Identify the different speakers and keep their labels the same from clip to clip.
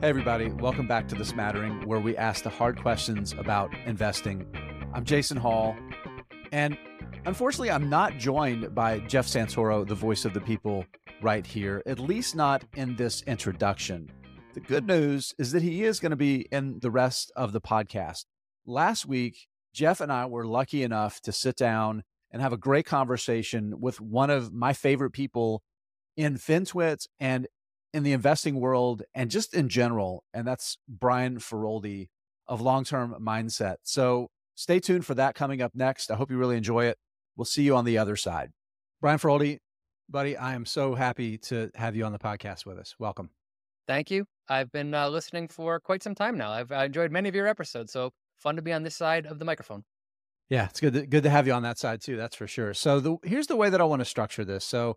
Speaker 1: Hey, everybody, welcome back to The Smattering, where we ask the hard questions about investing. I'm Jason Hall, and unfortunately, I'm not joined by Jeff Santoro, the voice of the people, right here, at least not in this introduction. The good news is that he is going to be in the rest of the podcast. Last week, Jeff and I were lucky enough to sit down and have a great conversation with one of my favorite people in FinTwit and in the investing world and just in general. And that's Brian Feroldi of Long Term Mindset. So stay tuned for that coming up next. I hope you really enjoy it. We'll see you on the other side. Brian Feroldi, buddy, I am so happy to have you on the podcast with us. Welcome.
Speaker 2: Thank you. I've been uh, listening for quite some time now. I've enjoyed many of your episodes. So fun to be on this side of the microphone.
Speaker 1: Yeah, it's good. To, good to have you on that side too. That's for sure. So the, here's the way that I want to structure this. So,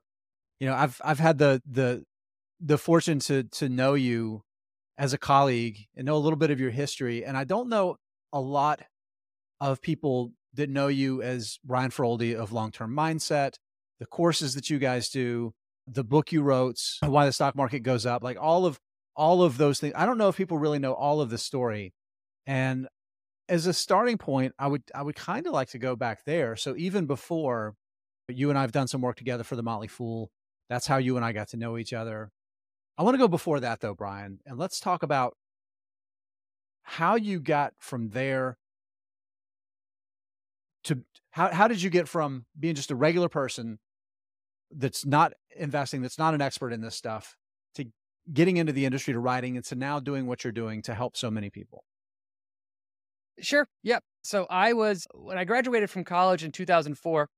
Speaker 1: you know, I've I've had the the the fortune to to know you as a colleague and know a little bit of your history. And I don't know a lot of people that know you as Brian Feroldi of Long Term Mindset, the courses that you guys do, the book you wrote, oh. Why the Stock Market Goes Up, like all of all of those things. I don't know if people really know all of the story. And as a starting point, I would I would kind of like to go back there. So even before you and I have done some work together for the Motley Fool, that's how you and I got to know each other. I want to go before that though, Brian, and let's talk about how you got from there to how how did you get from being just a regular person that's not investing, that's not an expert in this stuff, to getting into the industry to writing and to now doing what you're doing to help so many people?
Speaker 2: Sure. Yep. So I was when I graduated from college in 2004,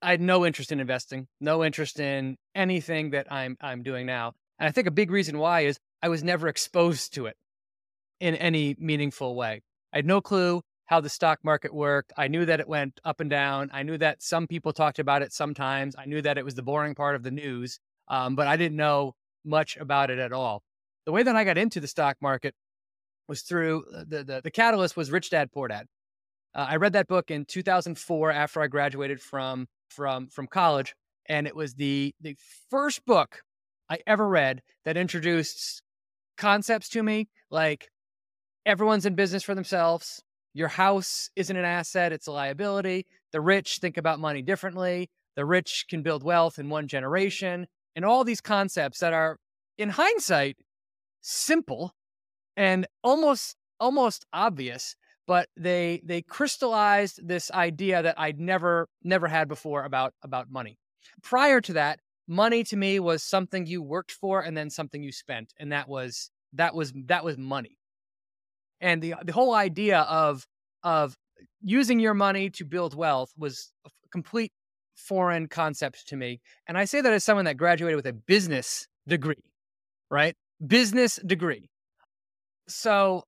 Speaker 2: I had no interest in investing, no interest in anything that I'm I'm doing now. And I think a big reason why is I was never exposed to it in any meaningful way. I had no clue how the stock market worked. I knew that it went up and down. I knew that some people talked about it sometimes. I knew that it was the boring part of the news, um, but I didn't know much about it at all. The way that I got into the stock market was through uh, the the, the catalyst was Rich Dad Poor Dad. Uh, I read that book in 2004 after I graduated from from from college, and it was the the first book I ever read that introduced concepts to me like everyone's in business for themselves. Your house isn't an asset, it's a liability. The rich think about money differently. The rich can build wealth in one generation. And all these concepts that are, in hindsight, simple and almost almost obvious but they they crystallized this idea that I'd never never had before about about money. Prior to that, money to me was something you worked for and then something you spent, and that was that was that was money. And the the whole idea of of using your money to build wealth was a complete foreign concept to me. And I say that as someone that graduated with a business degree, right? Business degree so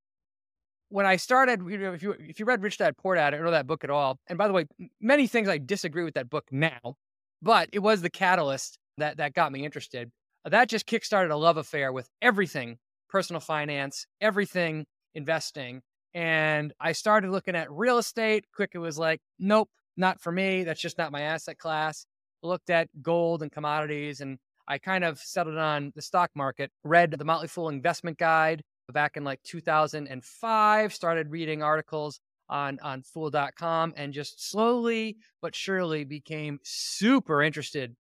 Speaker 2: when I started, if you if you read Rich Dad Poor Dad, or that book at all. And by the way, many things I disagree with that book now, but it was the catalyst that that got me interested. That just kickstarted a love affair with everything personal finance, everything investing. And I started looking at real estate. Quick, it was like, nope, not for me. That's just not my asset class. Looked at gold and commodities, and I kind of settled on the stock market. Read the Motley Fool Investment Guide, back in like 2005 started reading articles on on fool.com and just slowly but surely became super interested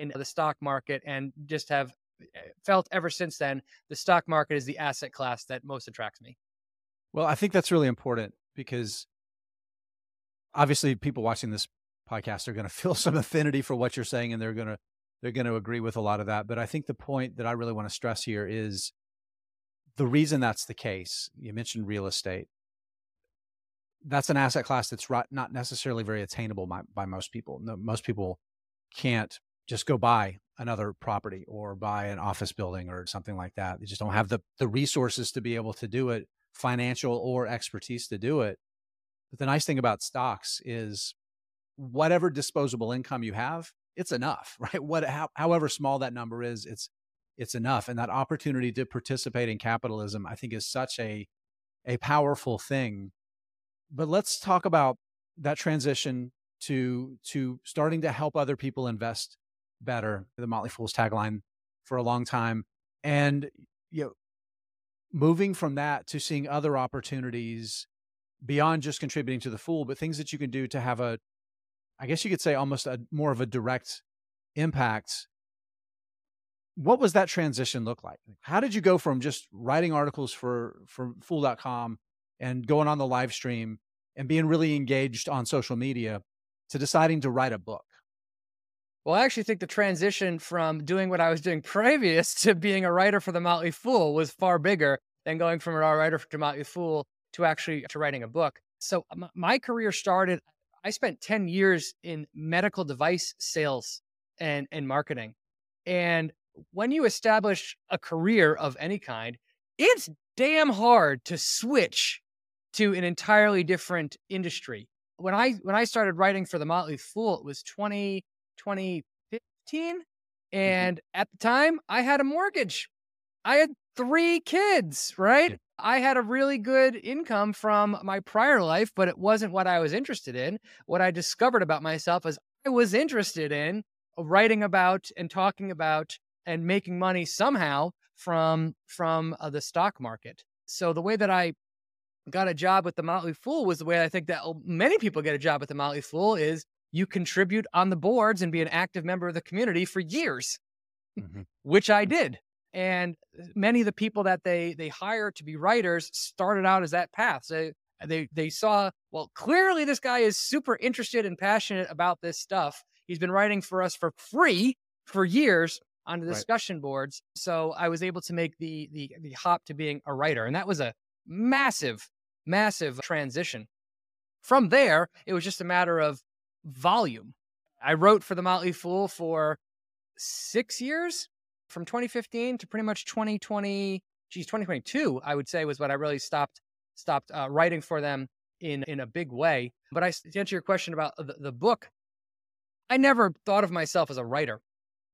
Speaker 2: in the stock market and just have eh, felt ever since then the stock market is the asset class that most attracts me
Speaker 1: well i think that's really important because obviously people watching this podcast are going to feel some affinity for what you're saying and they're going to they're going to agree with a lot of that but i think the point that i really want to stress here is the reason that's the case, you mentioned real estate. That's an asset class that's not necessarily very attainable by, by most people. No, most people can't just go buy another property or buy an office building or something like that. They just don't have the, the resources to be able to do it, financial or expertise to do it. But the nice thing about stocks is whatever disposable income you have, it's enough, right? What, how, however small that number is, it's it's enough. And that opportunity to participate in capitalism, I think, is such a a powerful thing. But let's talk about that transition to to starting to help other people invest better. The Motley Fool's tagline for a long time, and you know, moving from that to seeing other opportunities beyond just contributing to the fool, but things that you can do to have a, I guess you could say almost a more of a direct impact. What was that transition look like? How did you go from just writing articles for for fool.com and going on the live stream and being really engaged on social media to deciding to write a book?
Speaker 2: Well, I actually think the transition from doing what I was doing previous to being a writer for the Motley Fool was far bigger than going from a writer for the Motley Fool to actually to writing a book. So my career started. I spent ten years in medical device sales and and marketing, and when you establish a career of any kind, it's damn hard to switch to an entirely different industry. When I when I started writing for the Motley Fool, it was 20, 2015. Mm-hmm. And mm-hmm. at the time, I had a mortgage. I had three kids, right? Yeah. I had a really good income from my prior life, but it wasn't what I was interested in. What I discovered about myself is I was interested in writing about and talking about and making money somehow from from uh, the stock market. So the way that I got a job with the Motley Fool was the way I think that many people get a job with the Motley Fool is you contribute on the boards and be an active member of the community for years, mm-hmm. which I did. And many of the people that they they hire to be writers started out as that path. So they they saw, well, clearly this guy is super interested and passionate about this stuff. He's been writing for us for free for years on the discussion right. boards. So I was able to make the the the hop to being a writer. And that was a massive massive transition. From there, it was just a matter of volume. I wrote for the Motley Fool for six years from 2015 to pretty much 2020. Geez, 2022, I would say, was when I really stopped stopped uh, writing for them in in a big way. But I to answer your question about the, the book, I never thought of myself as a writer,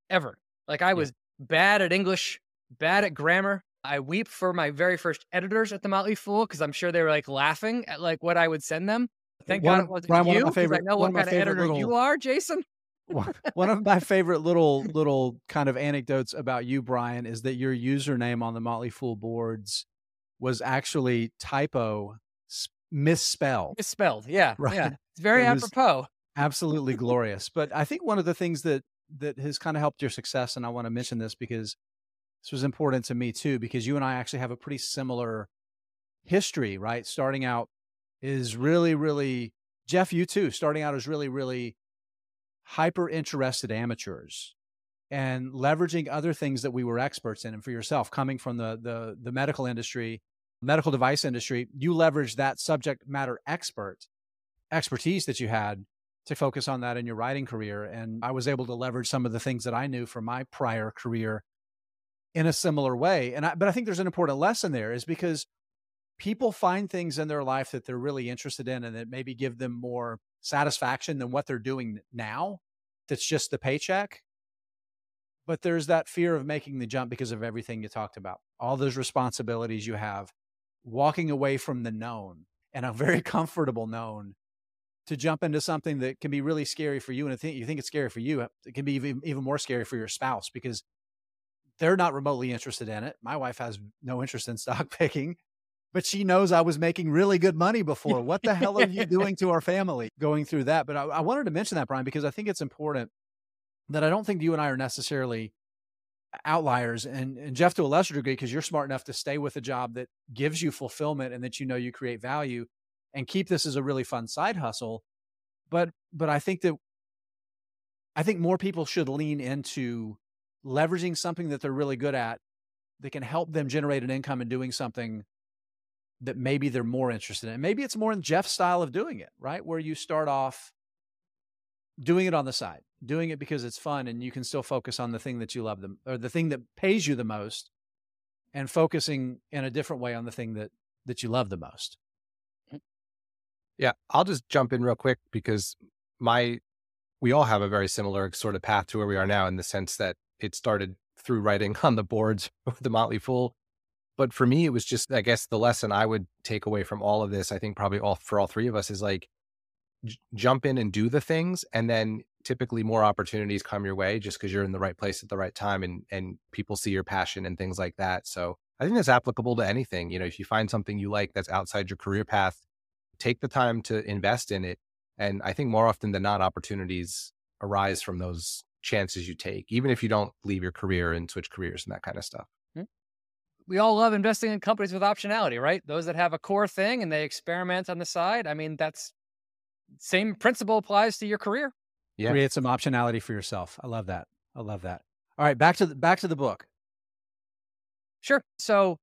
Speaker 2: ever. Like I was yeah. bad at English, bad at grammar, I weep for my very first editors at the Motley Fool because I'm sure they were like laughing at like what I would send them. Thank one, God it wasn't Brian, you because I know what kind of editor little, you are, Jason.
Speaker 1: one of my favorite little little kind of anecdotes about you, Brian, is that your username on the Motley Fool boards was actually typo misspelled.
Speaker 2: Misspelled, yeah, right. Yeah, it's very it apropos.
Speaker 1: Absolutely glorious. But I think one of the things that that has kind of helped your success, and I want to mention this because this was important to me too because you and I actually have a pretty similar history, right? Starting out is really, really, Jeff, you too, starting out as really, really hyper interested amateurs and leveraging other things that we were experts in. And for yourself, coming from the, the, the medical industry, medical device industry, you leveraged that subject matter expert expertise that you had to focus on that in your writing career. And I was able to leverage some of the things that I knew from my prior career in a similar way. And I, but I think there's an important lesson there is because people find things in their life that they're really interested in and that maybe give them more satisfaction than what they're doing now. That's just the paycheck. But there's that fear of making the jump because of everything you talked about, all those responsibilities you have, walking away from the known and a very comfortable known to jump into something that can be really scary for you. And if you think it's scary for you, uh, it can be even, even more scary for your spouse because they're not remotely interested in it. My wife has no interest in stock picking, but she knows I was making really good money before. What the hell are you doing to our family going through that? But I, I wanted to mention that, Brian, because I think it's important that I don't think you and I are necessarily outliers and, and Jeff to a lesser degree, because you're smart enough to stay with a job that gives you fulfillment and that you know you create value and keep this as a really fun side hustle. But but I think that I think more people should lean into leveraging something that they're really good at that can help them generate an income and doing something that maybe they're more interested in. Maybe it's more in Jeff's style of doing it, right? Where you start off doing it on the side, doing it because it's fun and you can still focus on the thing that you love them or the thing that pays you the most and focusing in a different way on the thing that that you love the most. Mm-hmm.
Speaker 3: Yeah, I'll just jump in real quick because my we all have a very similar sort of path to where we are now in the sense that it started through writing on the boards with the Motley Fool. But for me, it was just, I guess, the lesson I would take away from all of this. I think probably all for all three of us is like j- jump in and do the things, and then typically more opportunities come your way just because you're in the right place at the right time, and and people see your passion and things like that. So I think that's applicable to anything. You know, if you find something you like that's outside your career path, take the time to invest in it. And I think more often than not, opportunities arise from those chances you take, even if you don't leave your career and switch careers and that kind of stuff.
Speaker 2: We all love investing in companies with optionality, right? Those that have a core thing and they experiment on the side. I mean, that's same principle applies to your career.
Speaker 1: Yeah. Create some optionality for yourself. I love that. I love that. All right, back to the back to the book.
Speaker 2: Sure. So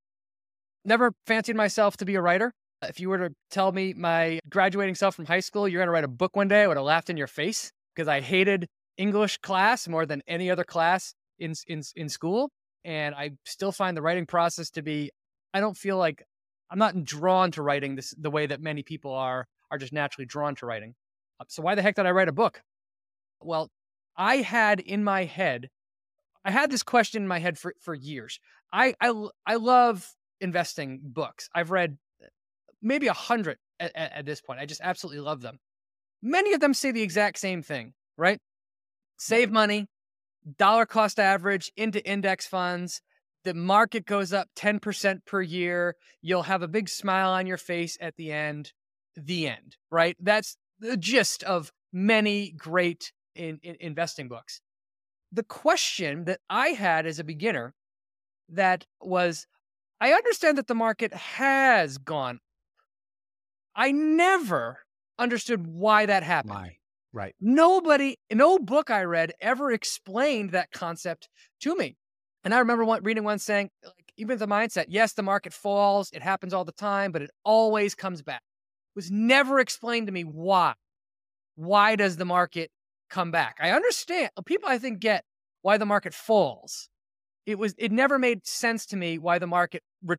Speaker 2: never fancied myself to be a writer. If you were to tell me my graduating self from high school, you're going to write a book one day, I would have laughed in your face because I hated English class more than any other class in, in, in school. And I still find the writing process to be, I don't feel like I'm not drawn to writing this the way that many people are, are just naturally drawn to writing. Uh, so why the heck did I write a book? Well, I had in my head, I had this question in my head for, for years. I, I, I love investing books. I've read maybe a hundred at, at this point. I just absolutely love them. Many of them say the exact same thing, right? Save money, dollar cost average into index funds. The market goes up 10% per year. You'll have a big smile on your face at the end. The end, right? That's the gist of many great in, in investing books. The question that I had as a beginner that was I understand that the market has gone. I never understood why that happened. Why?
Speaker 1: Right.
Speaker 2: Nobody, no book I read ever explained that concept to me. And I remember one, reading one saying, like, even the mindset, yes, the market falls, it happens all the time, but it always comes back. It was never explained to me why. Why does the market come back? I understand. Uh, people, I think, get why the market falls. It was, it never made sense to me why the market re-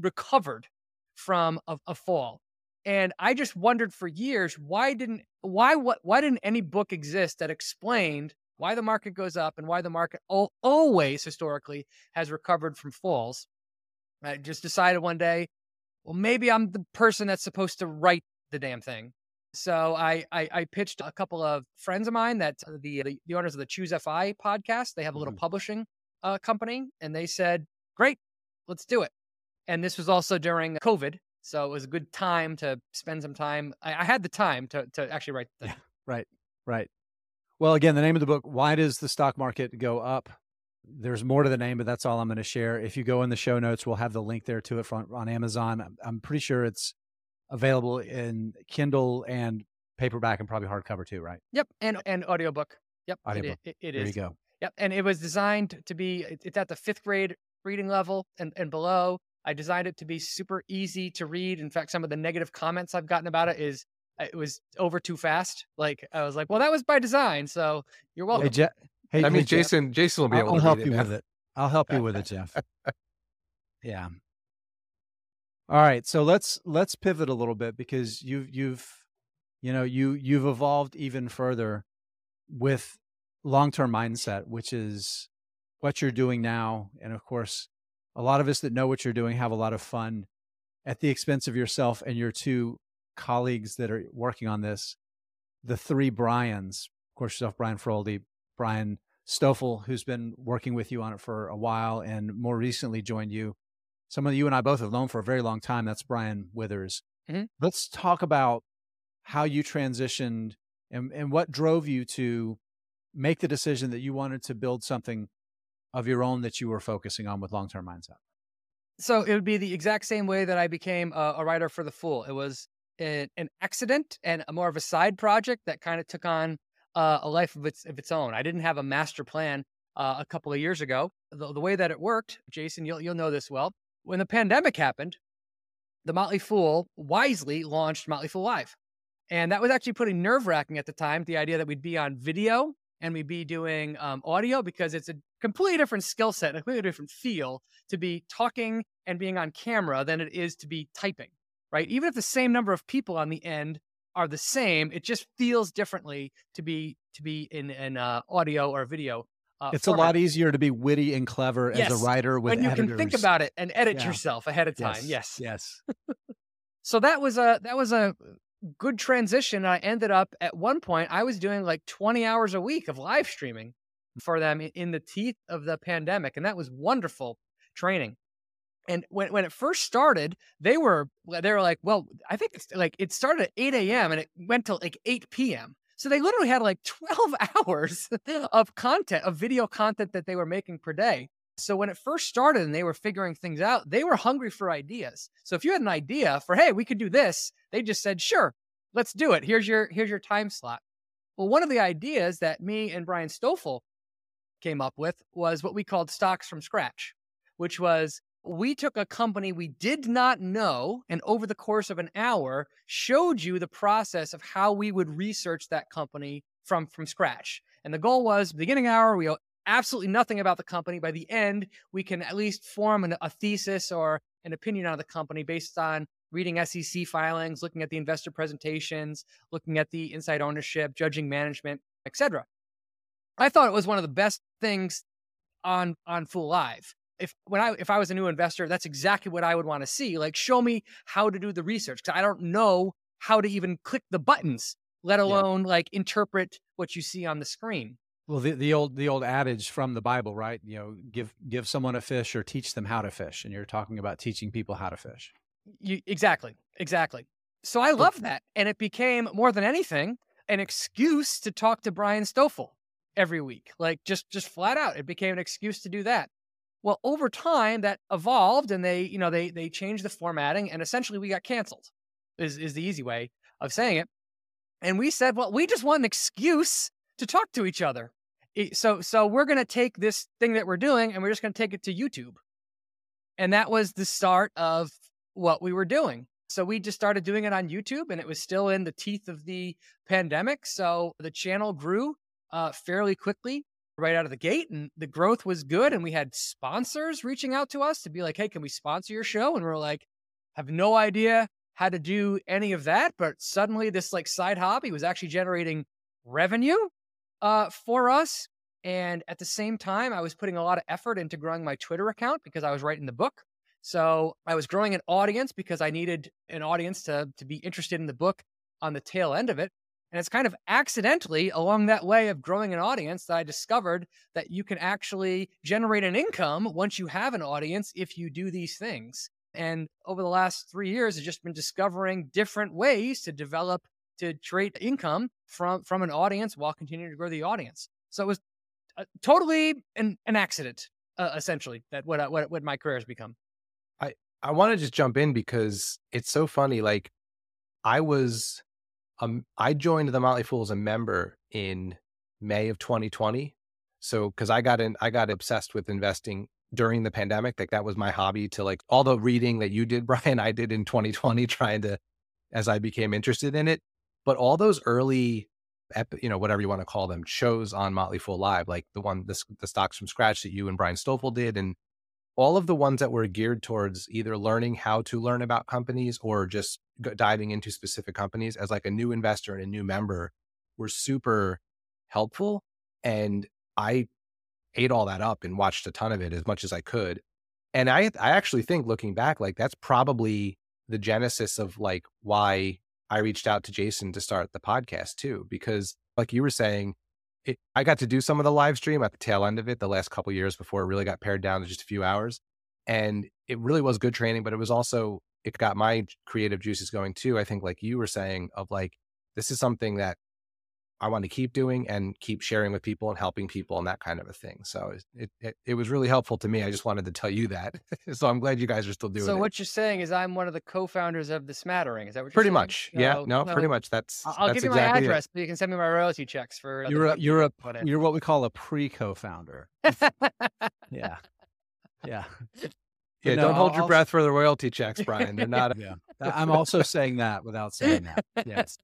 Speaker 2: recovered from a, a fall. And I just wondered for years why didn't why what why didn't any book exist that explained why the market goes up and why the market al- always historically has recovered from falls. I just decided one day, well, maybe I'm the person that's supposed to write the damn thing. So I, I, I pitched a couple of friends of mine that uh, the the, the owners of the Choose FI podcast. They have a little mm-hmm. publishing uh, company, and they said, "Great, let's do it." And this was also during COVID, so it was a good time to spend some time. I, I had the time to to actually write. The-
Speaker 1: yeah, right, right. Well, again, the name of the book: Why Does the Stock Market Go Up? There's more to the name, but that's all I'm going to share. If you go in the show notes, we'll have the link there to it from, on Amazon. I'm, I'm pretty sure it's available in Kindle and paperback and probably hardcover too, right?
Speaker 2: Yep, and and audiobook. Yep,
Speaker 1: audiobook. It, it, it
Speaker 2: there
Speaker 1: is. you go.
Speaker 2: Yep, and it was designed to be. It's at the fifth grade reading level and and below. I designed it to be super easy to read. In fact, some of the negative comments I've gotten about it is uh, it was over too fast. Like I was like, well, that was by design. So you're welcome.
Speaker 3: Hey, Je- hey, I mean, hey, Jason, Jeff, Jason will be able
Speaker 1: I'll
Speaker 3: to
Speaker 1: help you with it. I'll help you with it, Jeff. yeah. All right. So let's let's pivot a little bit because you've you've you know you you've evolved even further with long-term mindset, which is what you're doing now. And of course, a lot of us that know what you're doing have a lot of fun at the expense of yourself and your two colleagues that are working on this. The three Brians, of course, yourself, Brian Feroldi, Brian Stoffel, who's been working with you on it for a while and more recently joined you. Someone that you and I both have known for a very long time. That's Brian Withers. Mm-hmm. Let's talk about how you transitioned and, and what drove you to make the decision that you wanted to build something of your own that you were focusing on with long term mindset?
Speaker 2: So it would be the exact same way that I became a, a writer for the Fool. It was a, an accident and a more of a side project that kind of took on uh, a life of its of its own. I didn't have a master plan uh, a couple of years ago. The, the way that it worked, Jason, you'll you'll know this well. When the pandemic happened, the Motley Fool wisely launched Motley Fool Live. And that was actually pretty nerve wracking at the time, the idea that we'd be on video and we'd be doing um, audio because it's a completely different skill set, a completely different feel to be talking and being on camera than it is to be typing, right? Even if the same number of people on the end are the same, it just feels differently to be to be in an uh, audio or video. Uh,
Speaker 1: it's
Speaker 2: format.
Speaker 1: a lot easier to be witty and clever
Speaker 2: yes.
Speaker 1: as a writer with
Speaker 2: when you
Speaker 1: editors.
Speaker 2: can think about it and edit
Speaker 1: yeah.
Speaker 2: yourself ahead of time.
Speaker 1: Yes, yes.
Speaker 2: yes. so that was a that was a good transition. I ended up at one point, I was doing like 20 hours a week of live streaming for them in the teeth of the pandemic. And that was wonderful training. And when, when it first started, they were they were like, well, I think it's like it started at 8 a.m. and it went till like 8 p.m. So they literally had like 12 hours of content, of video content that they were making per day. So when it first started and they were figuring things out, they were hungry for ideas. So if you had an idea for, hey, we could do this, they just said, sure, let's do it. Here's your here's your time slot. Well, one of the ideas that me and Brian Stoffel came up with was what we called stocks from scratch, which was we took a company we did not know and over the course of an hour showed you the process of how we would research that company from from scratch. And the goal was beginning hour, we absolutely nothing about the company. By the end, we can at least form an, a thesis or an opinion on the company based on reading SEC filings, looking at the investor presentations, looking at the inside ownership, judging management, etc. I thought it was one of the best things on on Fool Live. If when I if I was a new investor, that's exactly what I would want to see. Like show me how to do the research because I don't know how to even click the buttons, let alone yeah. like interpret what you see on the screen.
Speaker 1: Well, the, the old the old adage from the Bible, right? You know, give give someone a fish or teach them how to fish, and you're talking about teaching people how to fish.
Speaker 2: You, exactly, exactly. So I love that, and it became more than anything an excuse to talk to Brian Stoffel every week, like just just flat out. It became an excuse to do that. Well, over time, that evolved, and they you know they they changed the formatting, and essentially we got canceled. Is is the easy way of saying it. And we said, well, we just want an excuse to talk to each other so so we're going to take this thing that we're doing and we're just going to take it to YouTube. And that was the start of what we were doing. So we just started doing it on YouTube and it was still in the teeth of the pandemic. So the channel grew uh, fairly quickly right out of the gate and the growth was good. And we had sponsors reaching out to us to be like, hey, can we sponsor your show? And we we're like, have no idea how to do any of that. But suddenly this like side hobby was actually generating revenue uh, for us. And at the same time, I was putting a lot of effort into growing my Twitter account because I was writing the book. So I was growing an audience because I needed an audience to, to be interested in the book on the tail end of it. And it's kind of accidentally along that way of growing an audience that I discovered that you can actually generate an income once you have an audience if you do these things. And over the last three years, I've just been discovering different ways to develop to create income from from an audience while continuing to grow the audience. So it was uh, totally an, an accident, uh, essentially, that what, what what my career has become.
Speaker 3: I I want to just jump in because it's so funny. Like I was, um, I joined the Motley Fool as a member in May of 2020. So because I got in, I got obsessed with investing during the pandemic. Like that was my hobby. To like all the reading that you did, Brian, I did in 2020, trying to as I became interested in it. But all those early, you know, whatever you want to call them, shows on Motley Fool Live, like the one, the, the stocks from scratch that you and Brian Stoffel did, and all of the ones that were geared towards either learning how to learn about companies or just diving into specific companies as like a new investor and a new member were super helpful. And I ate all that up and watched a ton of it as much as I could. And I I actually think looking back, like that's probably the genesis of like why I reached out to Jason to start the podcast too, because like you were saying, it, I got to do some of the live stream at the tail end of it the last couple years before it really got pared down to just a few hours. And it really was good training, but it was also, it got my creative juices going too. I think, like you were saying, of like, this is something that I want to keep doing and keep sharing with people and helping people and that kind of a thing. So it, it, it was really helpful to me. I just wanted to tell you that. so I'm glad you guys are still doing
Speaker 2: so
Speaker 3: it.
Speaker 2: So what you're saying is I'm one of the co-founders of the Smattering. Is that what
Speaker 3: pretty
Speaker 2: saying?
Speaker 3: Pretty much? No, yeah, no, pretty much. That's
Speaker 2: I'll
Speaker 3: that's
Speaker 2: give you
Speaker 3: exactly
Speaker 2: my address
Speaker 3: it.
Speaker 2: so you can send me my royalty checks for.
Speaker 1: You're a, you're a you're what we call a pre-co-founder. yeah, yeah.
Speaker 3: Yeah, no, don't hold I'll, your breath for the royalty checks, Brian. They're not.
Speaker 1: yeah, I'm also saying that without saying that. Yes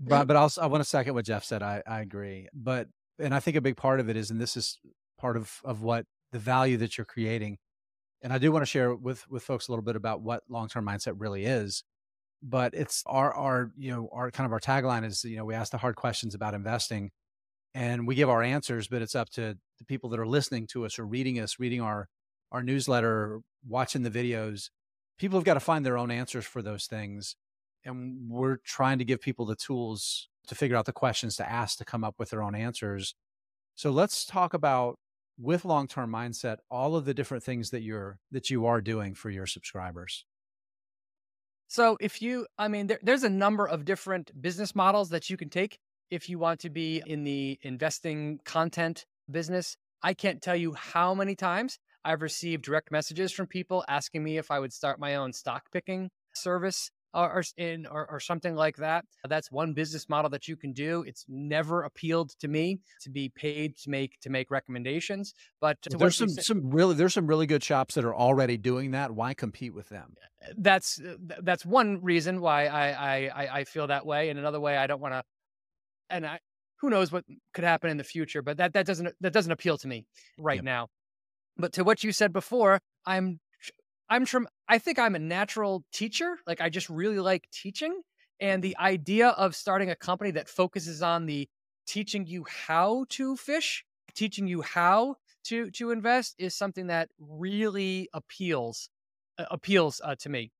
Speaker 1: but but also I want to second what Jeff said. I I agree. But and I think a big part of it is, and this is part of of what the value that you're creating. And I do want to share with with folks a little bit about what long term mindset really is. But it's our our you know our kind of our tagline is you know we ask the hard questions about investing, and we give our answers. But it's up to the people that are listening to us or reading us, reading our our newsletter, watching the videos. People have got to find their own answers for those things and we're trying to give people the tools to figure out the questions to ask to come up with their own answers. So let's talk about with long-term mindset all of the different things that you're that you are doing for your subscribers?
Speaker 2: So if you, I mean, there, there's a number of different business models that you can take if you want to be in the investing content business. I can't tell you how many times I've received direct messages from people asking me if I would start my own stock picking service or, or in or, or, something like that. That's one business model that you can do. It's never appealed to me to be paid to make to make recommendations. But
Speaker 1: there's some say, some really there's some really good shops that are already doing that. Why compete with them?
Speaker 2: Uh, that's uh, that's one reason why I I I feel that way, and another way I don't want to. And I who knows what could happen in the future, but that that doesn't that doesn't appeal to me right now. But to what you said before, I'm I'm from I think I'm a natural teacher. Like I just really like teaching. And the idea of starting a company that focuses on the teaching you how to fish, teaching you how to to invest is something that really appeals uh, appeals uh, to me.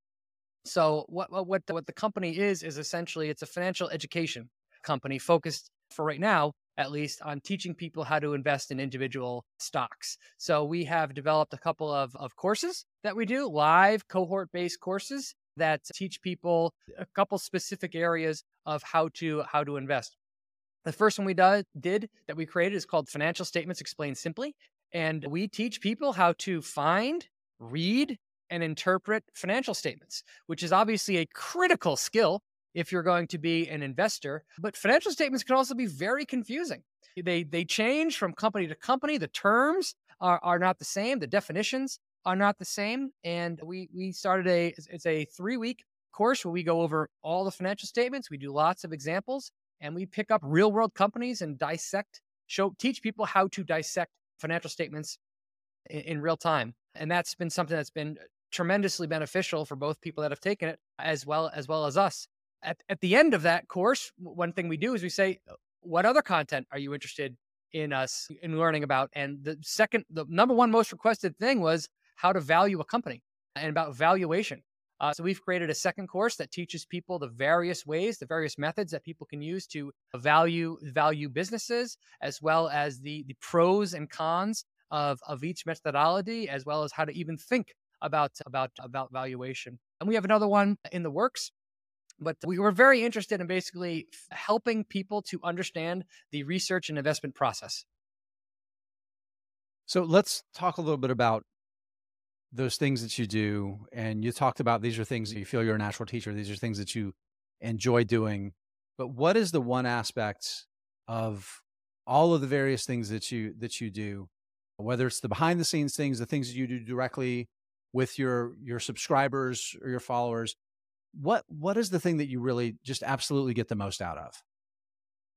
Speaker 2: So what what what the company is is essentially it's a financial education company focused for right now at least on teaching people how to invest in individual stocks. So we have developed a couple of, of courses that we do, live cohort based courses that teach people a couple specific areas of how to how to invest. The first one we do, did that we created is called Financial Statements Explained Simply. And we teach people how to find, read, and interpret financial statements, which is obviously a critical skill if you're going to be an investor. But financial statements can also be very confusing. They they change from company to company. The terms are, are not the same. The definitions are not the same. And we we started a it's a three week course where we go over all the financial statements. We do lots of examples and we pick up real world companies and dissect, show teach people how to dissect financial statements in, in real time. And that's been something that's been tremendously beneficial for both people that have taken it as well as well as us at, at the end of that course, one thing we do is we say, uh, what other content are you interested in us in learning about? And the second, the number one most requested thing was how to value a company and about valuation. Uh, so we've created a second course that teaches people the various ways, the various methods that people can use to value value businesses, as well as the the pros and cons of of each methodology, as well as how to even think about about about valuation. And we have another one in the works but we were very interested in basically helping people to understand the research and investment process.
Speaker 1: So let's talk a little bit about those things that you do. And you talked about these are things that you feel you're a natural teacher, these are things that you enjoy doing. But what is the one aspect of all of the various things that you that you do, whether it's the behind the scenes things, the things that you do directly with your your subscribers or your followers, what what is the thing that you really just absolutely get the most out of?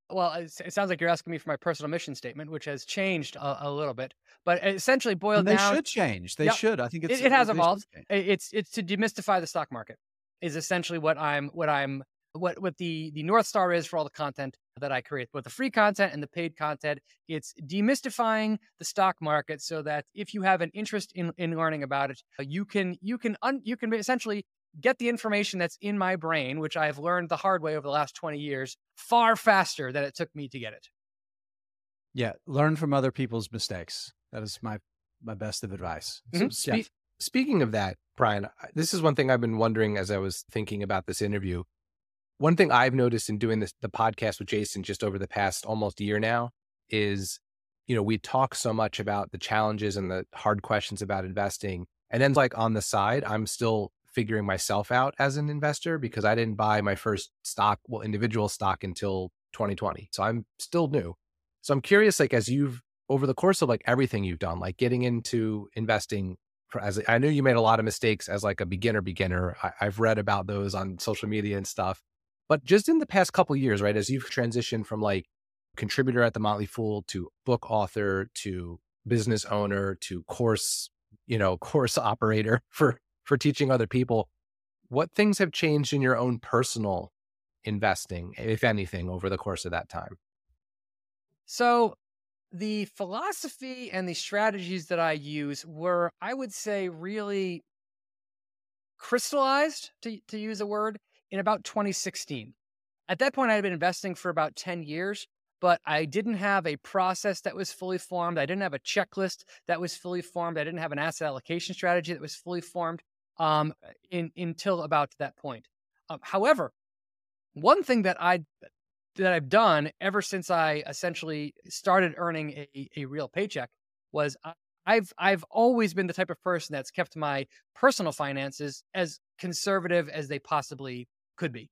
Speaker 2: Well, it sounds like you're asking me for my personal mission statement, which has changed a, a little bit, but essentially boiled
Speaker 1: and they
Speaker 2: down.
Speaker 1: They should change. They should. I think
Speaker 2: it, it has evolved. It's it's to demystify the stock market is essentially what I'm what I'm what what the the north star is for all the content that I create, both the free content and the paid content. It's demystifying the stock market so that if you have an interest in in learning about it, you can you can un, you can essentially get the information that's in my brain, which I've learned the hard way over the last 20 years, far faster than it took me to get it.
Speaker 1: Yeah, learn from other people's mistakes. That is my my best of advice.
Speaker 3: Mm-hmm. So, yeah. speaking of that, Brian, this is one thing I've been wondering as I was thinking about this interview. One thing I've noticed in doing this the podcast with Jason just over the past almost year now is, you know, we talk so much about the challenges and the hard questions about investing. And then like on the side, I'm still figuring myself out as an investor because I didn't buy my first stock, well, individual stock until 2020. So I'm still new. So I'm curious, like, as you've over the course of like everything you've done, like getting into investing for, as I knew you made a lot of mistakes as like a beginner beginner. I, I've read about those on social media and stuff. But just in the past couple years, right, as you've transitioned from like contributor at the Motley Fool to book author to business owner to course, you know, course operator for for teaching other people. What things have changed in your own personal investing, if anything, over the course of that time?
Speaker 2: So, the philosophy and the strategies that I use were, I would say, really crystallized, to, to use a word, in about 2016. At that point, I had been investing for about 10 years, but I didn't have a process that was fully formed. I didn't have a checklist that was fully formed. I didn't have an asset allocation strategy that was fully formed um, in, until about that point. Um, however, one thing that I that I've done ever since I essentially started earning a, a real paycheck was I've I've always been the type of person that's kept my personal finances as conservative as they possibly could be.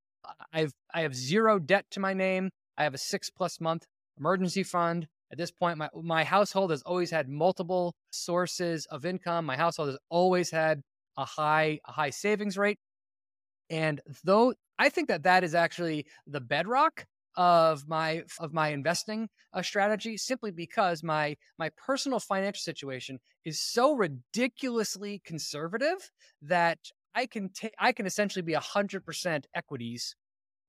Speaker 2: I've I have zero debt to my name. I have a six plus month emergency fund. At this point, my my household has always had multiple sources of income. My household has always had a high a high savings rate. And though I think that that is actually the bedrock of my of my investing uh, strategy simply because my my personal financial situation is so ridiculously conservative that I can take I can essentially be 100% equities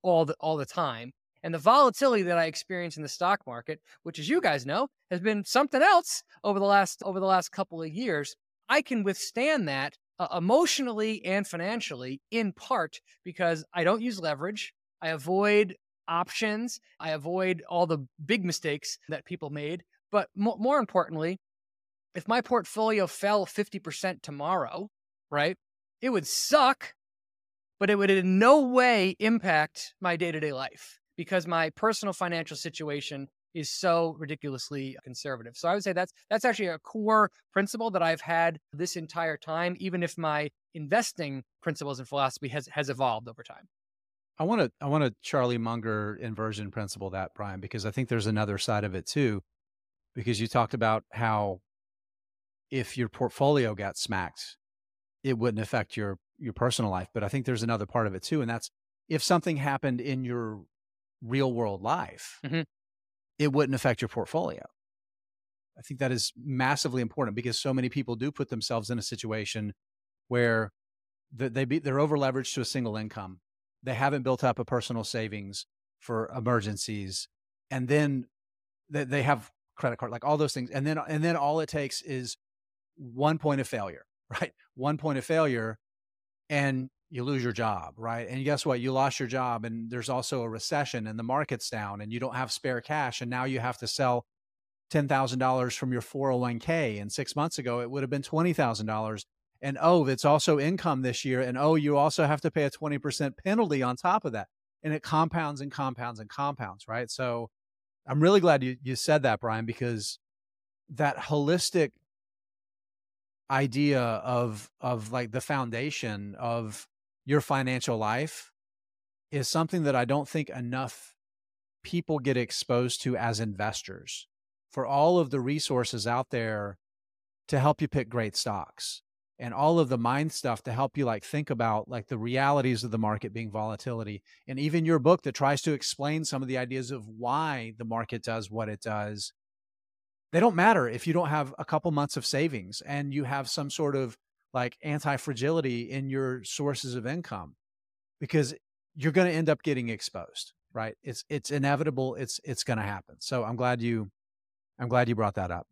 Speaker 2: all the all the time and the volatility that I experience in the stock market which as you guys know has been something else over the last over the last couple of years I can withstand that uh, emotionally and financially in part because I don't use leverage I avoid options. I avoid all the big mistakes that people made. But mo- more importantly, if my portfolio fell 50% tomorrow, right, it would suck, but it would in no way impact my day to day life because my personal financial situation is so ridiculously conservative. So I would say that's that's actually a core principle that I've had this entire time, even if my investing principles and philosophy has has evolved over time.
Speaker 1: I want to I want to Charlie Munger inversion principle that Brian because I think there's another side of it too because you talked about how if your portfolio got smacked it wouldn't affect your your personal life but I think there's another part of it too and that's if something happened in your real world life mm-hmm. It wouldn't affect your portfolio. I think that is massively important because so many people do put themselves in a situation where they be, they're over leveraged to a single income they haven't built up a personal savings for emergencies and then they, they have credit card like all those things and then and then all it takes is one point of failure right one point of failure and you lose your job right and guess what you lost your job and there's also a recession and the market's down and you don't have spare cash and now you have to sell $10,000 from your 401k and 6 months ago it would have been $20,000 and oh, it's also income this year. And oh, you also have to pay a 20% penalty on top of that. And it compounds and compounds and compounds, right? So I'm really glad you, you said that, Brian, because that holistic idea of of like the foundation of your financial life is something that I don't think enough people get exposed to as investors for all of the resources out there to help you pick great stocks and all of the mind stuff to help you like think about like the realities of the market being volatility and even your book that tries to explain some of the ideas of why the market does what it does. They don't matter if you don't have a couple months of savings and you have some sort of like anti-fragility in your sources of income because you're going to end up getting exposed right it's it's inevitable it's it's going to happen so i'm glad you i'm glad you brought that up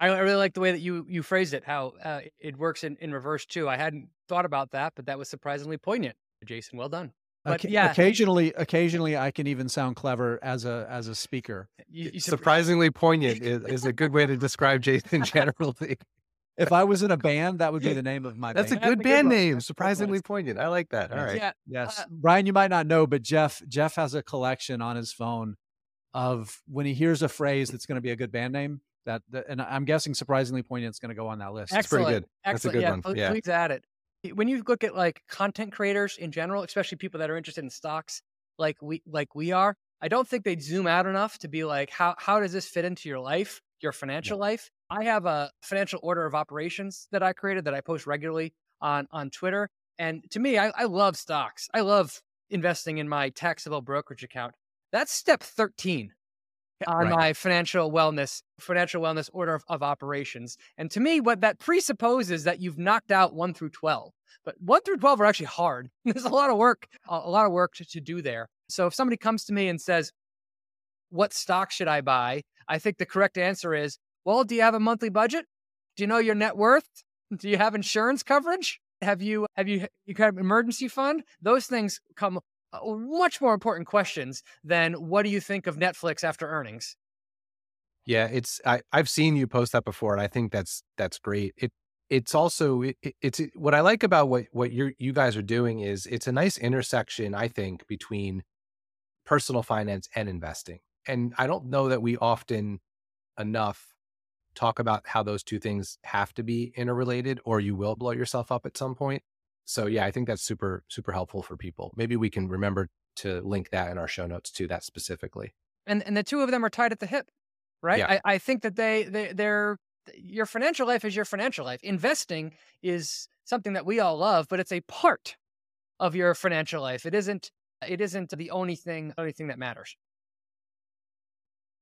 Speaker 2: I really like the way that you you phrased it. How uh, it works in, in reverse too. I hadn't thought about that, but that was surprisingly poignant. Jason, well done. But yeah,
Speaker 1: occasionally, occasionally I can even sound clever as a as a speaker.
Speaker 3: You, you Surprisingly poignant is, is a good way to describe Jason generally.
Speaker 1: If I was in a band, that would be the name of my. Band.
Speaker 3: That's
Speaker 1: band.
Speaker 3: a good That's band a good name. Surprisingly poignant. I like that. All right. Yeah.
Speaker 1: Yes, uh, Brian, you might not know, but Jeff Jeff has a collection on his phone of when he hears a phrase that's going to be a good band name that, that and I'm guessing surprisingly poignant is going to go on that list.
Speaker 2: Excellent.
Speaker 3: It's pretty good.
Speaker 2: Excellent.
Speaker 3: That's a good
Speaker 2: yeah,
Speaker 3: one.
Speaker 2: Yeah, please add it. When you look at like content creators in general, especially people that are interested in stocks, like we like we are, I don't think they'd zoom out enough to be like, how how does this fit into your life, your financial yeah. life? I have a financial order of operations that I created that I post regularly on on Twitter. And to me, I, I love stocks. I love investing in my taxable brokerage account. That's step 13 on right. my financial wellness financial wellness order of, of, operations and to me what that presupposes that you've knocked out 1 through 12 but 1 through 12 are actually hard there's a lot of work a lot of work to, to do there so if somebody comes to me and says what stock should i buy i think the correct answer is well do you have a monthly budget do you know your net worth do you have insurance coverage have you have you you have an emergency fund those things come uh, much more important questions than what do you think of Netflix after earnings?
Speaker 3: Yeah, it's I I've seen you post that before, and I think that's that's great. It it's also it, it's what I like about what what you you guys are doing is it's a nice intersection I think between personal finance and investing. And I don't know that we often enough talk about how those two things have to be interrelated or you will blow yourself up at some point. So yeah, I think that's super super helpful for people. Maybe we can remember to link that in our show notes to that specifically.
Speaker 2: And and the two of them are tied at the hip, right? Yeah. I, I think that they they they're your financial life is your financial life. Investing is something that we all love, but it's a part of your financial life. It isn't it isn't the only thing only thing that matters.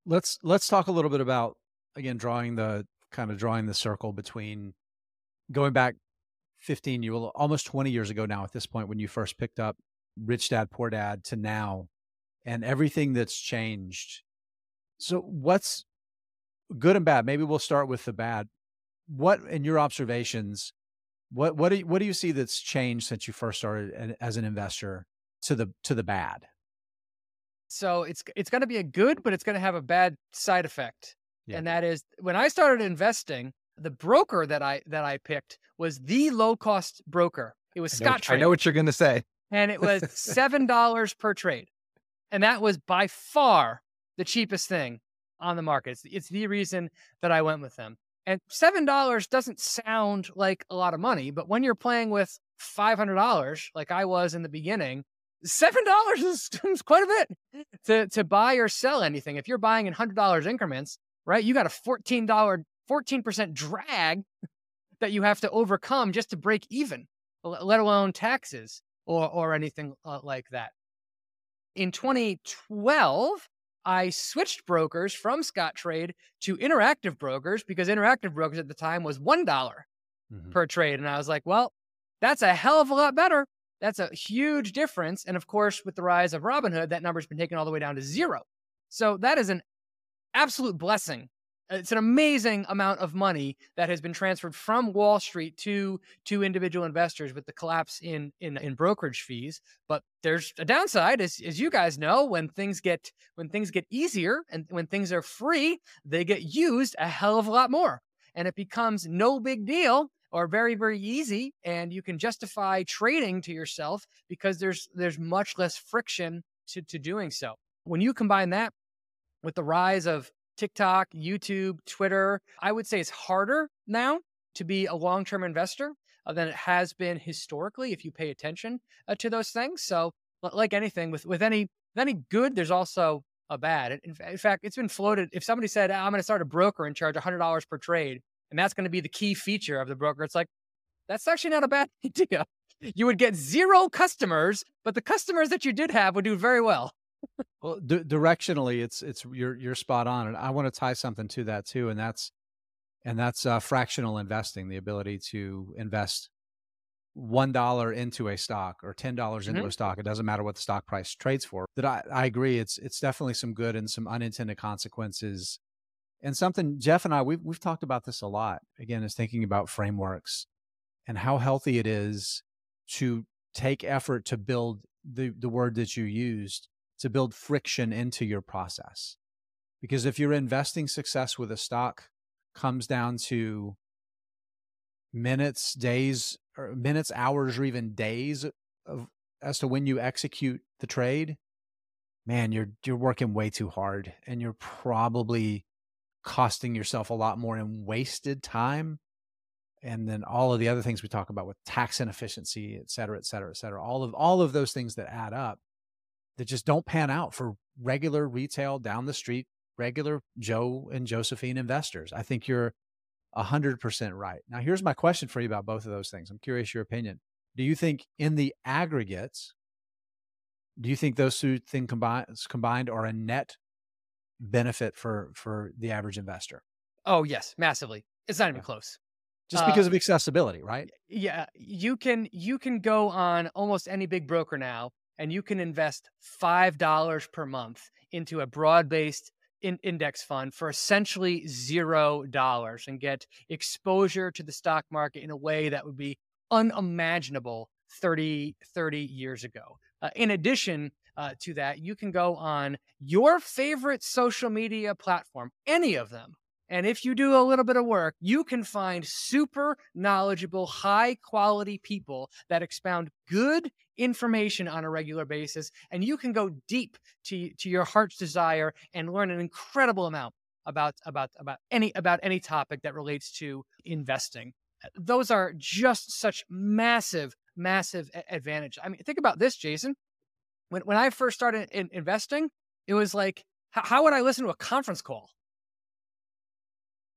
Speaker 1: Let's let's talk a little bit about again drawing the kind of drawing the circle between going back 15 you almost 20 years ago now at this point when you first picked up Rich Dad Poor Dad to now and everything that's changed. So what's good and bad? Maybe we'll start with the bad. What in your observations what what do you, what do you see that's changed since you first started eh, as an investor to the to the bad?
Speaker 2: So it's it's going to be a good, but it's going to have a bad side effect, yeah. and that is when I started investing, the broker that I that I picked was the low cost broker. It was Scott.
Speaker 3: I know what you're going to say,
Speaker 2: and it was seven dollars per trade, and that was by far the cheapest thing on the market. It's, it's the reason that I went with them. And seven dollars doesn't sound like a lot of money, but when you're playing with five hundred dollars, like I was in the beginning, seven dollars is, is, quite a bit to to buy or sell anything. If you're buying in hundred dollars increments, right, you got a fourteen dollar, fourteen percent drag that you have to overcome just to break even, let alone taxes or or anything uh, like that. In 2012, I switched brokers from Scottrade to Interactive Brokers because Interactive Brokers at the time was $1 mm-hmm. per trade. And I was like, well, that's a hell of a lot better. That's a huge difference. And of course, with the rise of Robinhood, that number's been taken all the way down to zero. So that is an absolute blessing it's an amazing amount of money that has been transferred from Wall Street to to individual investors with the collapse in in, in brokerage fees. But there's a downside, as as you guys know, when things get when things get easier and when things are free, they get used a hell of a lot more, and it becomes no big deal or very very easy, and you can justify trading to yourself because there's there's much less friction to to doing so. When you combine that with the rise of TikTok, YouTube, Twitter. I would say it's harder now to be a long term investor uh, than it has been historically if you pay attention uh, to those things. So, like anything, with, with any with any good, there's also a bad. In, in fact, it's been floated. If somebody said, I'm going to start a broker and charge $100 per trade, and that's going to be the key feature of the broker, it's like, that's actually not a bad idea. You would get zero customers, but the customers that you did have would do very well
Speaker 1: well, d- directionally, it's it's you're you're spot on, and I want to tie something to that too, and that's and that's uh, fractional investing, the ability to invest one dollar into a stock or ten dollars into mm-hmm. a stock. It doesn't matter what the stock price trades for. That I, I agree. It's it's definitely some good and some unintended consequences, and something Jeff and I we've we've talked about this a lot. Again, is thinking about frameworks and how healthy it is to take effort to build the the word that you used to build friction into your process. Because if your investing success with a stock comes down to minutes, days, or minutes, hours, or even days of as to when you execute the trade, man, you're you're working way too hard and you're probably costing yourself a lot more in wasted time and then all of the other things we talk about with tax inefficiency, et cetera, et cetera, et cetera. All of all of those things that add up that just don't pan out for regular retail down the street, regular Joe and Josephine investors. I think you're 100% right. Now, here's my question for you about both of those things. I'm curious your opinion. Do you think in the aggregates, do you think those two things combined, combined are a net benefit for for the average investor?
Speaker 2: Oh, yes, massively. It's not even close.
Speaker 1: Just because uh, of accessibility, right?
Speaker 2: Yeah, you can you can go on almost any big broker now and you can invest $5 per month into a broad based in index fund for essentially zero dollars and get exposure to the stock market in a way that would be unimaginable 30 30 years ago Uh, in addition uh, to that, you can go on your favorite social media platform, any of them. And if you do a little bit of work, you can find super knowledgeable, high quality people that expound good information on a regular basis. And you can go deep to, to your heart's desire and learn an incredible amount about, about, about any, about any topic that relates to investing. Those are just such massive, massive advantage. I mean, think about this, Jason. When, when I first started in investing, it was like, how, how would I listen to a conference call?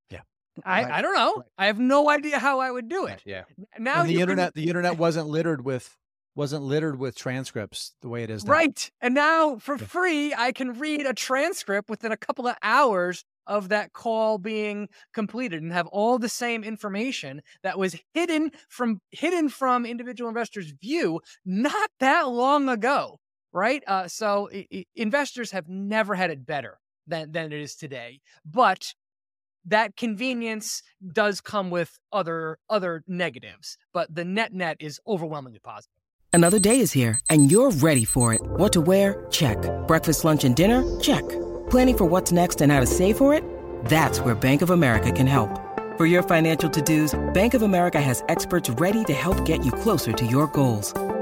Speaker 1: Yeah.
Speaker 2: I, right. I don't know. Right. I have no idea how I would do it.
Speaker 3: Yeah.
Speaker 2: Now
Speaker 1: and the internet can... the internet wasn't littered with wasn't littered with transcripts the way it is now.
Speaker 2: Right. And now for yeah. free I can read a transcript within a couple of hours of that call being completed and have all the same information that was hidden from hidden from individual investors view not that long ago right? Uh, so I- investors have never had it better than than it is today, but that convenience does come with other other negatives. But the net net is overwhelmingly positive.
Speaker 4: Another day is here, and you're ready for it. What to wear? Check. Breakfast, lunch, and dinner? Check. Planning for what's next and how to save for it? That's where Bank of America can help. For your financial to-dos, Bank of America has experts ready to help get you closer to your goals.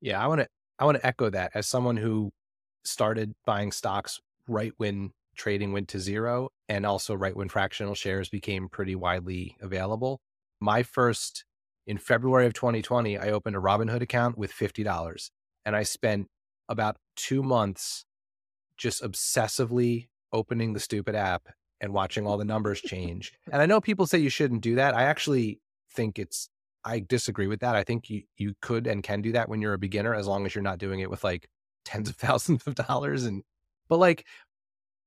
Speaker 3: Yeah, I want to I want to echo that as someone who started buying stocks right when trading went to zero and also right when fractional shares became pretty widely available. My first in February of 2020, I opened a Robinhood account with $50 and I spent about 2 months just obsessively opening the stupid app and watching all the numbers change. and I know people say you shouldn't do that. I actually think it's I disagree with that. I think you you could and can do that when you're a beginner as long as you're not doing it with like tens of thousands of dollars and but like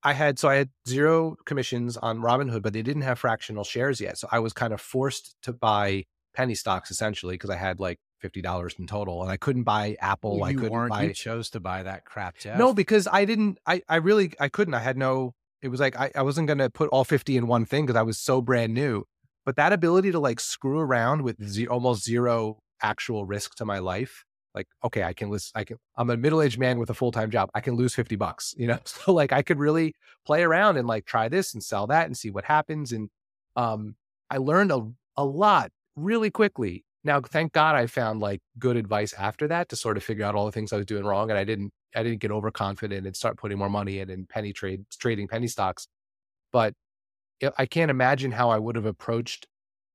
Speaker 3: I had so I had zero commissions on Robinhood, but they didn't have fractional shares yet. So I was kind of forced to buy penny stocks essentially because I had like fifty dollars in total, and I couldn't buy Apple.
Speaker 1: You
Speaker 3: I couldn't buy.
Speaker 1: You chose to buy that crap, Jeff.
Speaker 3: No, because I didn't. I I really I couldn't. I had no. It was like I, I wasn't going to put all fifty in one thing because I was so brand new. But that ability to like screw around with ze- almost zero actual risk to my life, like, okay, I can list, I can, I'm a middle aged man with a full time job. I can lose 50 bucks, you know? So like I could really play around and like try this and sell that and see what happens. And um, I learned a, a lot really quickly. Now, thank God I found like good advice after that to sort of figure out all the things I was doing wrong. And I didn't, I didn't get overconfident and start putting more money in and penny trade, trading penny stocks. But I can't imagine how I would have approached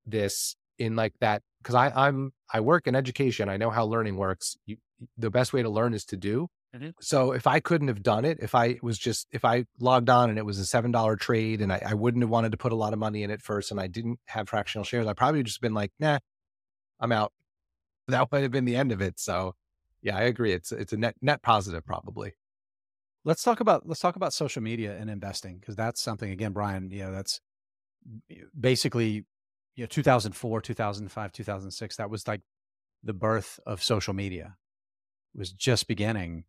Speaker 3: this in like that because I I'm I work in education. I know how learning works. You, the best way to learn is to do. Mm-hmm. So if I couldn't have done it, if I was just if I logged on and it was a seven dollar trade and I, I wouldn't have wanted to put a lot of money in it first and I didn't have fractional shares, I probably just been like, nah, I'm out. That would have been the end of it. So yeah, I agree. It's it's a net net positive probably.
Speaker 1: Let's talk about let's talk about social media and investing because that's something again, Brian. You know, that's basically you know 2004, 2005, 2006. That was like the birth of social media. It was just beginning,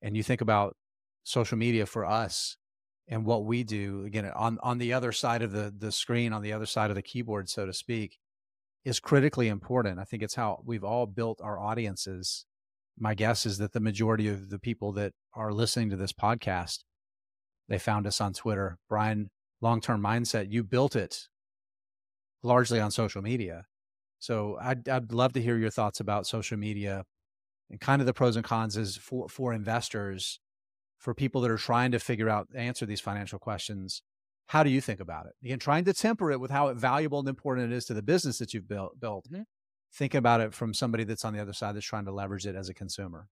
Speaker 1: and you think about social media for us and what we do again on on the other side of the the screen, on the other side of the keyboard, so to speak, is critically important. I think it's how we've all built our audiences my guess is that the majority of the people that are listening to this podcast, they found us on Twitter. Brian, long term mindset, you built it largely on social media. So I'd, I'd love to hear your thoughts about social media and kind of the pros and cons is for, for investors, for people that are trying to figure out, answer these financial questions. How do you think about it? Again, trying to temper it with how valuable and important it is to the business that you've built. built. Mm-hmm think about it from somebody that's on the other side that's trying to leverage it as a consumer.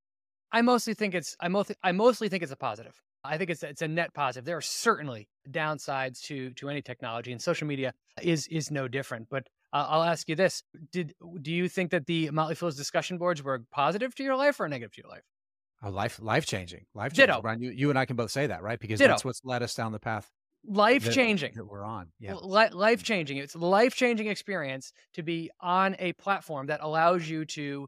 Speaker 2: I mostly think it's I mostly I mostly think it's a positive. I think it's it's a net positive. There are certainly downsides to to any technology, and social media is is no different. But uh, I'll ask you this: Did do you think that the Motley Fool's discussion boards were positive to your life or negative to your life?
Speaker 1: Oh, life life changing, life changing.
Speaker 2: Ditto.
Speaker 1: Brian, you, you and I can both say that, right? Because
Speaker 2: Ditto.
Speaker 1: that's what's led us down the path
Speaker 2: Life changing.
Speaker 1: that we're on. Yeah,
Speaker 2: life changing. It's a life changing experience to be on a platform that allows you to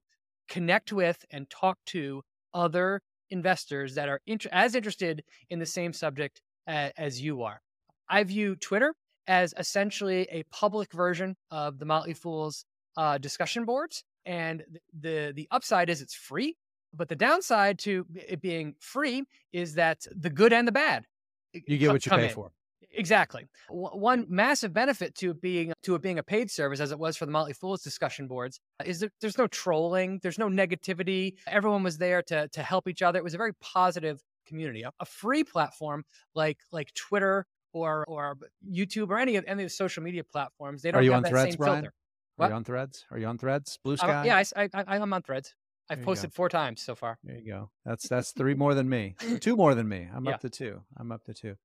Speaker 2: connect with and talk to other investors that are int- as interested in the same subject a- as you are. I view Twitter as essentially a public version of the Motley Fool's uh, discussion boards, and the the upside is it's free, but the downside to it being free is that the good and the bad
Speaker 1: you get what you pay
Speaker 2: in.
Speaker 1: for.
Speaker 2: Exactly. W- One massive benefit to being to it being a paid service, as it was for the Motley Fool's discussion boards, uh, is that there's no trolling, there's no negativity. Everyone was there to to help each other. It was a very positive community. A, a free platform like like Twitter or or YouTube or any of any of the social media platforms, they don't
Speaker 1: Are you
Speaker 2: have
Speaker 1: on
Speaker 2: that
Speaker 1: Threads,
Speaker 2: same
Speaker 1: Brian?
Speaker 2: filter.
Speaker 1: Are you on Threads? Are you on Threads? Blue
Speaker 2: I'm-
Speaker 1: Sky?
Speaker 2: yeah, I, s- I, I, I'm on Threads. I've
Speaker 1: There
Speaker 2: posted four times so far.
Speaker 1: There you go. That's that's three more than me. Two more than me. I'm
Speaker 2: Yeah.
Speaker 1: up to two. I'm up to two.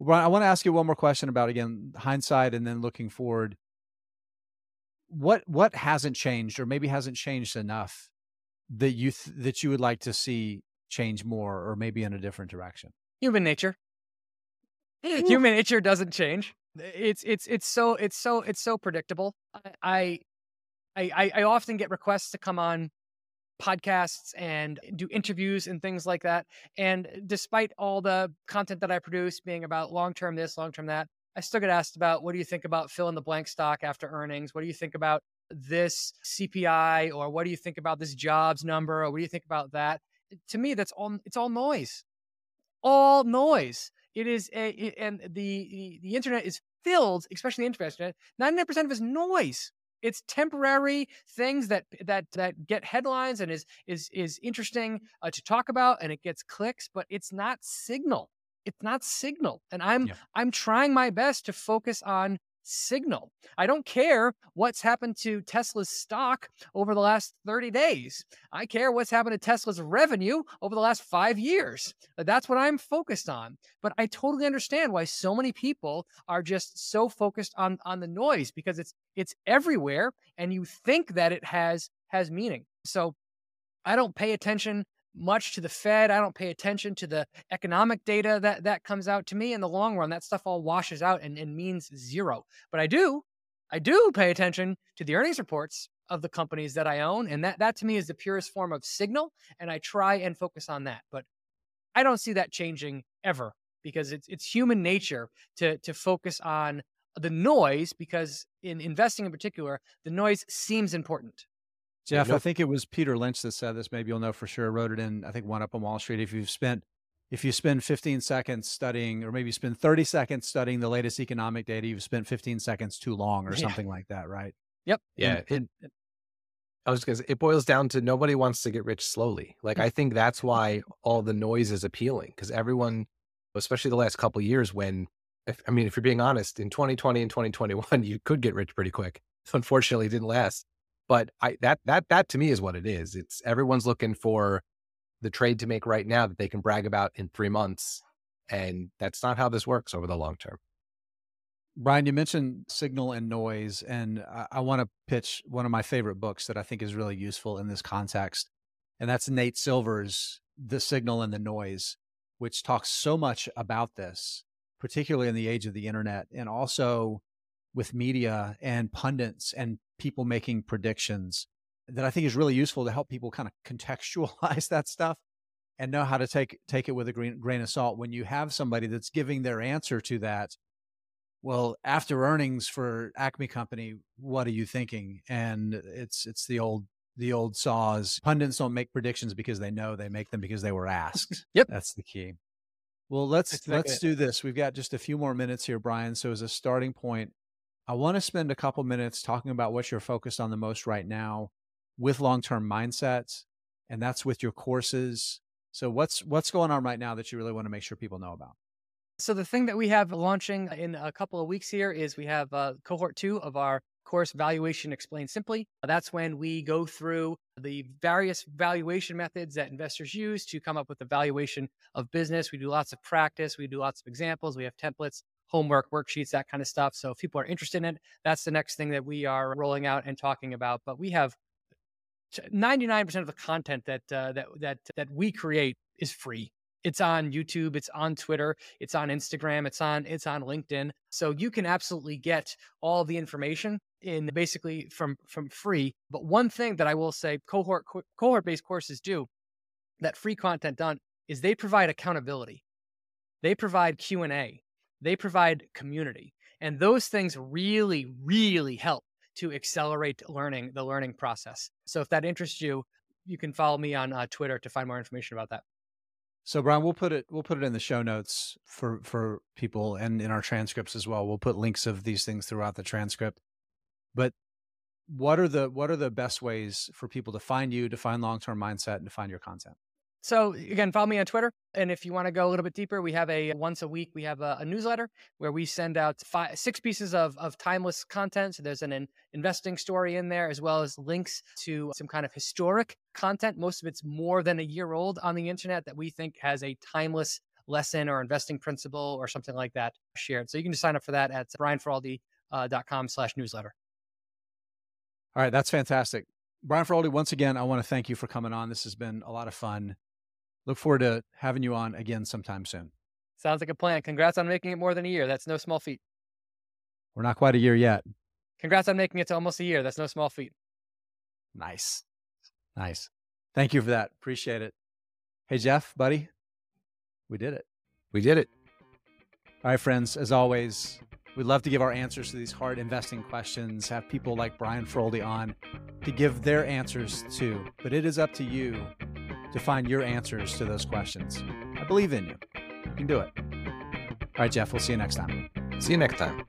Speaker 1: Brian, I want to ask you one more question about again hindsight and then looking forward. What what hasn't changed, or maybe hasn't changed enough, that you th- that you would like to see change more, or maybe in a different direction?
Speaker 2: human nature eh, human nature doesn't change it's it's it's so it's so it's so predictable i i i, I often get requests to come on podcasts and do interviews and things like that and despite all the content that i produce being about long term this long term that i still get asked about what do you think about fill in the blank stock after earnings what do you think about this cpi or what do you think about this jobs number or what do you think about that to me that's all it's all noise all noise. It is a and the, the the internet is filled, especially the internet. Ninety nine percent of it is noise. It's temporary things that that that get headlines and is is is interesting uh, to talk about, and it gets clicks, but it's not signal. It's not signal, and I'm
Speaker 1: Yeah.
Speaker 2: I'm trying my best to focus on signal. I don't care what's happened to Tesla's stock over the last 30 days. I care what's happened to Tesla's revenue over the last five years. That's what I'm focused on. But I totally understand why so many people are just so focused on on the noise because it's it's everywhere and you think that it has has meaning. So I don't pay attention much to the Fed. I don't pay attention to the economic data that that comes out to me in the long run. That stuff all washes out and, and means zero. But I do, I do pay attention to the earnings reports of the companies that I own. And that that to me is the purest form of signal. And I try and focus on that. But I don't see that changing ever because it's it's human nature to to focus on the noise because in investing in particular, the noise seems important.
Speaker 3: Yeah,
Speaker 1: Jeff,
Speaker 3: no-
Speaker 1: I think it was Peter Lynch that said this. Maybe you'll know for sure. Wrote it in, I think, one up on Wall Street. If you've spent, if you spend 15 seconds studying, or maybe you spend 30 seconds studying the latest economic data, you've spent 15 seconds too long, or
Speaker 2: Yeah.
Speaker 1: something like that, right?
Speaker 2: Yep.
Speaker 3: Yeah,
Speaker 1: And-
Speaker 3: it, I was because it boils down to nobody wants to get rich slowly. Like I think that's why all the noise is appealing because everyone, especially the last couple of years, when if, I mean, if you're being honest, in 2020 and 2021, you could get rich pretty quick. Unfortunately, it didn't last. But I that that that to me is what it is. It's everyone's looking for the trade to make right now that they can brag about in three months, and that's not how this works over the long term.
Speaker 1: Brian, you mentioned signal and noise, and I, I want to pitch one of my favorite books that I think is really useful in this context. And that's Nate Silver's The Signal and the Noise, which talks so much about this, particularly in the age of the internet, and also with media and pundits and people making predictions that I think is really useful to help people kind of contextualize that stuff and know how to take take it with a grain, grain of salt. When you have somebody that's giving their answer to that well after earnings for acme company what are you thinking? And it's it's the old the old saws pundits don't make predictions because they know they make them because they were asked.
Speaker 2: Yep.
Speaker 1: that's the key. Well let's let's do this. We've got just a few more minutes here brian so as a starting point i want to spend a couple minutes talking about what you're focused on the most right now with long-term mindsets and that's with your courses so what's what's going on right now that you really want to make sure people know about
Speaker 2: So the thing that we have launching in a couple of weeks here is we have uh, cohort two of our course, Valuation Explained Simply. That's when we go through the various valuation methods that investors use to come up with the valuation of business. We do lots of practice, we do lots of examples, we have templates, homework, worksheets, that kind of stuff. So if people are interested in it, that's the next thing that we are rolling out and talking about. But we have 99% of the content that uh, that that that we create is free. It's on YouTube, it's on Twitter, it's on Instagram, it's on it's on LinkedIn. So you can absolutely get all the information in basically from from free. But one thing that I will say cohort cohort based courses do that free content done is they provide accountability. They provide Q&A. They provide community. And those things really really help to accelerate learning the learning process. So if that interests you, you can follow me on uh, Twitter to find more information about that.
Speaker 1: So Brian, we'll put it we'll put it in the show notes for for people and in our transcripts as well. We'll put links of these things throughout the transcript. But what are the what are the best ways for people to find you, to find long-term mindset and to find your content?
Speaker 2: So again, follow me on Twitter. And if you want to go a little bit deeper, we have a once a week, we have a, a newsletter where we send out five, six pieces of, of timeless content. So there's an, an investing story in there, as well as links to some kind of historic content. Most of it's more than a year old on the internet that we think has a timeless lesson or investing principle or something like that shared. So you can just sign up for that at brianferoldi.com uh, slash newsletter.
Speaker 1: All right. That's fantastic. Brian Feroldi, once again, I want to thank you for coming on. This has been a lot of fun. Look forward to having you on again sometime soon.
Speaker 2: Sounds like a plan. Congrats on making it more than a year. That's no small feat.
Speaker 1: We're not quite a year yet.
Speaker 2: Congrats on making it to almost a year. That's no small feat.
Speaker 1: Nice. Nice. Thank you for that. Appreciate it. Hey, Jeff, buddy, we did it.
Speaker 3: We did it.
Speaker 1: All right, friends, as always, we'd love to give our answers to these hard investing questions, have people like Brian Feroldi on to give their answers to. But it is up to you to find your answers to those questions. I believe in you. You can do it. All right, Jeff, we'll see you next time.
Speaker 3: See you next time.